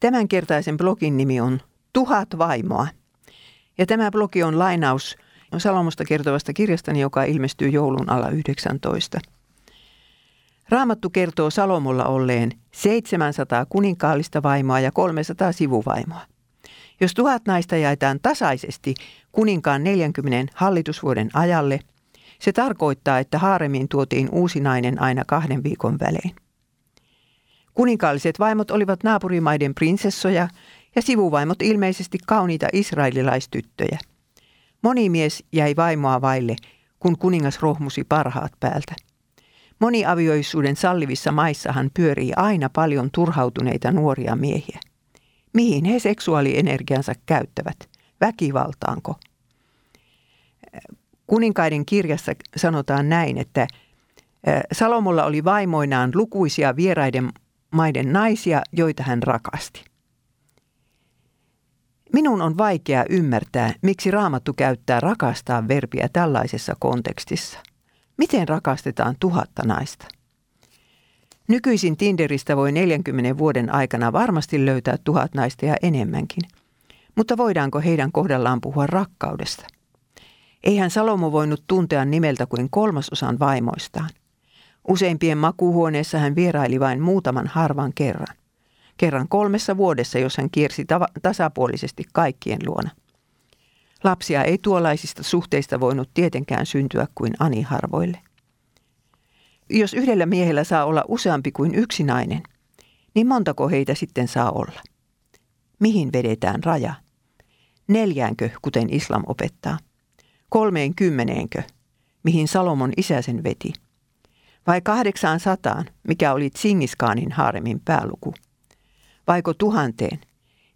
Tämänkertaisen blogin nimi on Tuhat vaimoa. Ja tämä blogi on lainaus Salomosta kertovasta kirjastani, joka ilmestyy joulun alla 19. Raamattu kertoo Salomolla olleen 700 kuninkaallista vaimoa ja 300 sivuvaimoa. Jos tuhat naista jaetaan tasaisesti kuninkaan 40 hallitusvuoden ajalle, se tarkoittaa, että haaremiin tuotiin uusi nainen aina kahden viikon välein. Kuninkaalliset vaimot olivat naapurimaiden prinsessoja ja sivuvaimot ilmeisesti kauniita israelilaistyttöjä. Moni mies jäi vaimoa vaille, kun kuningas rohmusi parhaat päältä. Moniavioisuuden sallivissa maissahan pyörii aina paljon turhautuneita nuoria miehiä. Mihin he seksuaalienergiansa käyttävät? Väkivaltaanko? Kuninkaiden kirjassa sanotaan näin, että Salomolla oli vaimoinaan lukuisia vieraiden maiden naisia, joita hän rakasti. Minun on vaikea ymmärtää, miksi raamattu käyttää rakastaa verbiä tällaisessa kontekstissa. Miten rakastetaan tuhatta naista? Nykyisin Tinderistä voi 40 vuoden aikana varmasti löytää tuhat naista ja enemmänkin. Mutta voidaanko heidän kohdallaan puhua rakkaudesta? Eihän Salomo voinut tuntea nimeltä kuin kolmasosan vaimoistaan. Useimpien makuuhuoneessa hän vieraili vain muutaman harvan kerran. Kerran kolmessa vuodessa, jos hän kiersi tasapuolisesti kaikkien luona. Lapsia ei tuollaisista suhteista voinut tietenkään syntyä kuin ani harvoille. Jos yhdellä miehellä saa olla useampi kuin yksi nainen, niin montako heitä sitten saa olla? Mihin vedetään raja? Neljäänkö, kuten islam opettaa? Kolmeen kymmeneenkö, mihin Salomon isä sen veti? Vai kahdeksaan sataan, mikä oli Tsingiskaanin haaremin pääluku? Vaiko tuhanteen,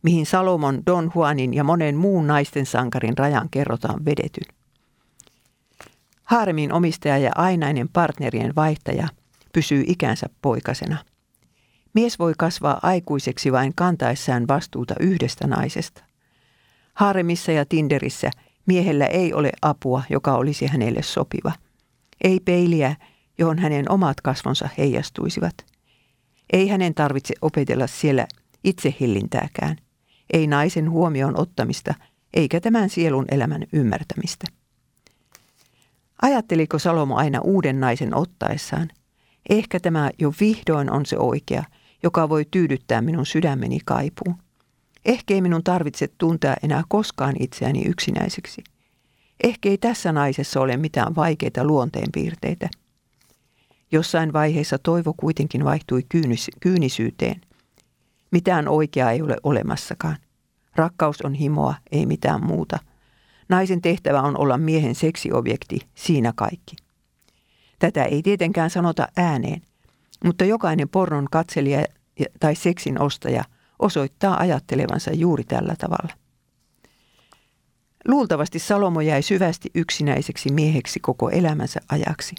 mihin Salomon, Don Juanin ja monen muun naisten sankarin rajan kerrotaan vedetyn? Haaremin omistaja ja ainainen partnerien vaihtaja pysyy ikänsä poikasena. Mies voi kasvaa aikuiseksi vain kantaessaan vastuuta yhdestä naisesta. Haaremissa ja Tinderissä miehellä ei ole apua, joka olisi hänelle sopiva. Ei peiliä, johon hänen omat kasvonsa heijastuisivat. Ei hänen tarvitse opetella siellä itsehillintääkään. Ei naisen huomioon ottamista, eikä tämän sielun elämän ymmärtämistä. Ajatteliko Salomo aina uuden naisen ottaessaan? Ehkä tämä jo vihdoin on se oikea, joka voi tyydyttää minun sydämeni kaipuun. Ehkä ei minun tarvitse tuntea enää koskaan itseäni yksinäiseksi. Ehkä ei tässä naisessa ole mitään vaikeita luonteenpiirteitä. Jossain vaiheessa toivo kuitenkin vaihtui kyynisyyteen. Mitään oikeaa ei ole olemassakaan. Rakkaus on himoa, ei mitään muuta – Naisen tehtävä on olla miehen seksiobjekti, siinä kaikki. Tätä ei tietenkään sanota ääneen, mutta jokainen pornon katselija tai seksin ostaja osoittaa ajattelevansa juuri tällä tavalla. Luultavasti Salomo jäi syvästi yksinäiseksi mieheksi koko elämänsä ajaksi.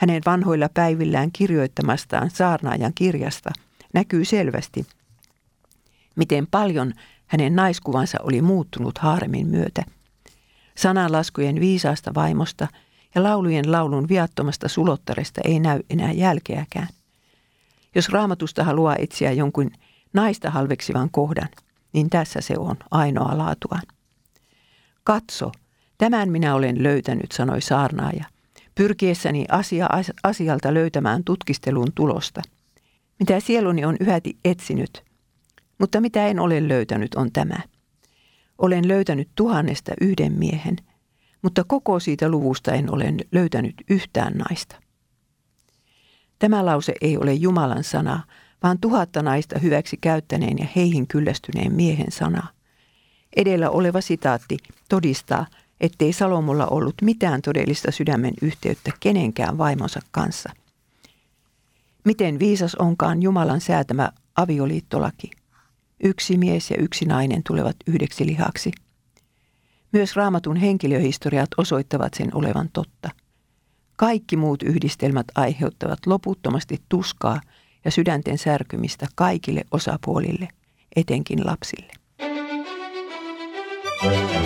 Hänen vanhoilla päivillään kirjoittamastaan saarnaajan kirjasta näkyy selvästi, miten paljon hänen naiskuvansa oli muuttunut haaremin myötä – Sananlaskujen viisaasta vaimosta ja laulujen laulun viattomasta sulottaresta ei näy enää jälkeäkään. Jos raamatusta haluaa etsiä jonkun naista halveksivan kohdan, niin tässä se on ainoa laatuaan. Katso, tämän minä olen löytänyt, sanoi saarnaaja, pyrkiessäni asia asialta löytämään tutkistelun tulosta. Mitä sieluni on yhäti etsinyt, mutta mitä en ole löytänyt on tämä – olen löytänyt tuhannesta yhden miehen, mutta koko siitä luvusta en ole löytänyt yhtään naista. Tämä lause ei ole Jumalan sana, vaan tuhatta naista hyväksi käyttäneen ja heihin kyllästyneen miehen sana. Edellä oleva sitaatti todistaa, ettei Salomolla ollut mitään todellista sydämen yhteyttä kenenkään vaimonsa kanssa. Miten viisas onkaan Jumalan säätämä avioliittolaki? Yksi mies ja yksi nainen tulevat yhdeksi lihaksi. Myös raamatun henkilöhistoriat osoittavat sen olevan totta. Kaikki muut yhdistelmät aiheuttavat loputtomasti tuskaa ja sydänten särkymistä kaikille osapuolille, etenkin lapsille. thank you